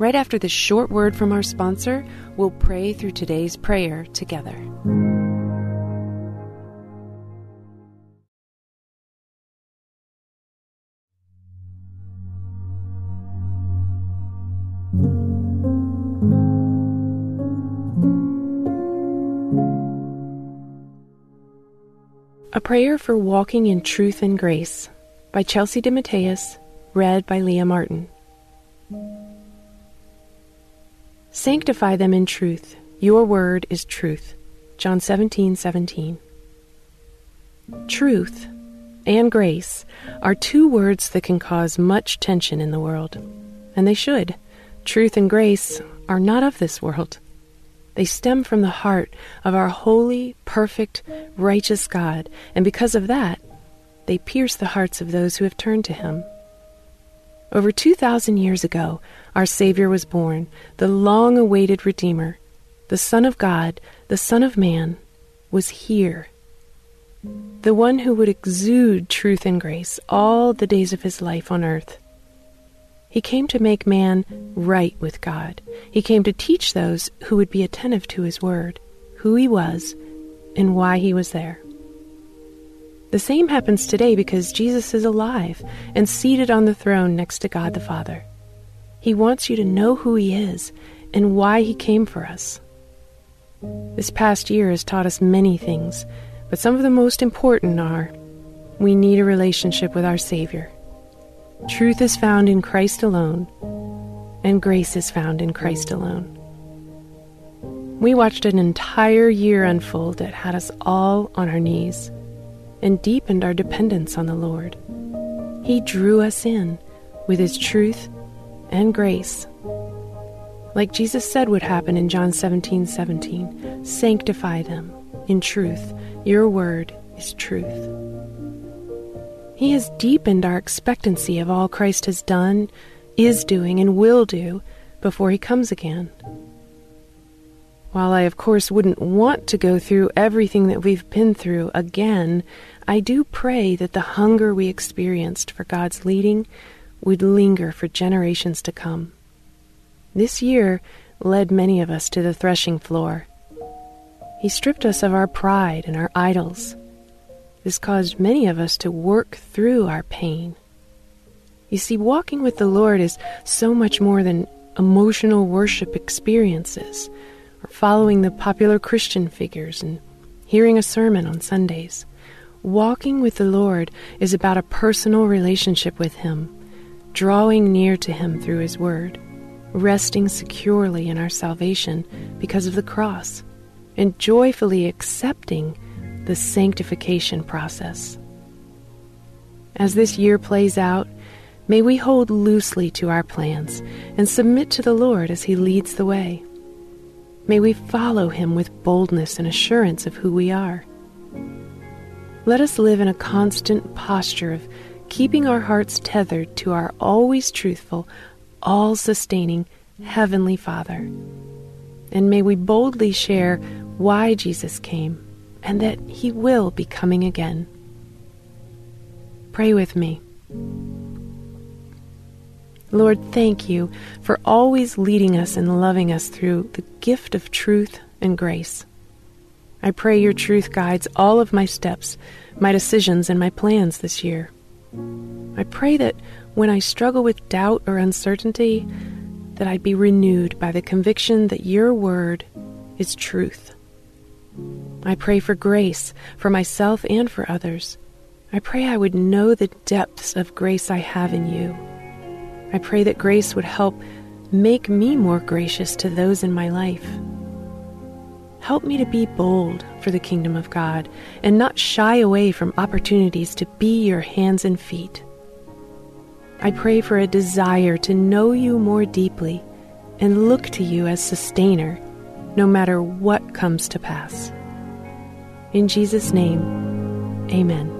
Right after this short word from our sponsor, we'll pray through today's prayer together. A Prayer for Walking in Truth and Grace by Chelsey DeMatteis, read by Leah Martin. Sanctify them in truth. Your word is truth. John 17, 17. Truth and grace are two words that can cause much tension in the world. And they should. Truth and grace are not of this world. They stem from the heart of our holy, perfect, righteous God, and because of that, they pierce the hearts of those who have turned to Him. Over 2,000 years ago, our Savior was born, the long awaited Redeemer. The Son of God, the Son of Man, was here. The one who would exude truth and grace all the days of his life on earth. He came to make man right with God. He came to teach those who would be attentive to his word, who he was, and why he was there. The same happens today because Jesus is alive and seated on the throne next to God the Father. He wants you to know who He is and why He came for us. This past year has taught us many things, but some of the most important are we need a relationship with our Savior. Truth is found in Christ alone, and grace is found in Christ alone. We watched an entire year unfold that had us all on our knees and deepened our dependence on the Lord. He drew us in with His truth and grace. Like Jesus said would happen in John 17 17, sanctify them in truth. Your word is truth. He has deepened our expectancy of all Christ has done, is doing, and will do before He comes again. While I, of course, wouldn't want to go through everything that we've been through again, I do pray that the hunger we experienced for God's leading would linger for generations to come. This year led many of us to the threshing floor. He stripped us of our pride and our idols. This caused many of us to work through our pain. You see, walking with the Lord is so much more than emotional worship experiences or following the popular Christian figures and hearing a sermon on Sundays. Walking with the Lord is about a personal relationship with Him, drawing near to Him through His Word, resting securely in our salvation because of the cross, and joyfully accepting the sanctification process. As this year plays out, may we hold loosely to our plans and submit to the Lord as He leads the way. May we follow him with boldness and assurance of who we are. Let us live in a constant posture of keeping our hearts tethered to our always truthful, all sustaining Heavenly Father. And may we boldly share why Jesus came and that he will be coming again. Pray with me. Lord, thank you for always leading us and loving us through the gift of truth and grace. I pray your truth guides all of my steps, my decisions, and my plans this year. I pray that when I struggle with doubt or uncertainty, that I be renewed by the conviction that your word is truth. I pray for grace for myself and for others. I pray I would know the depths of grace I have in you I pray that grace would help make me more gracious to those in my life. Help me to be bold for the kingdom of God and not shy away from opportunities to be your hands and feet. I pray for a desire to know you more deeply and look to you as sustainer no matter what comes to pass. In Jesus' name, amen.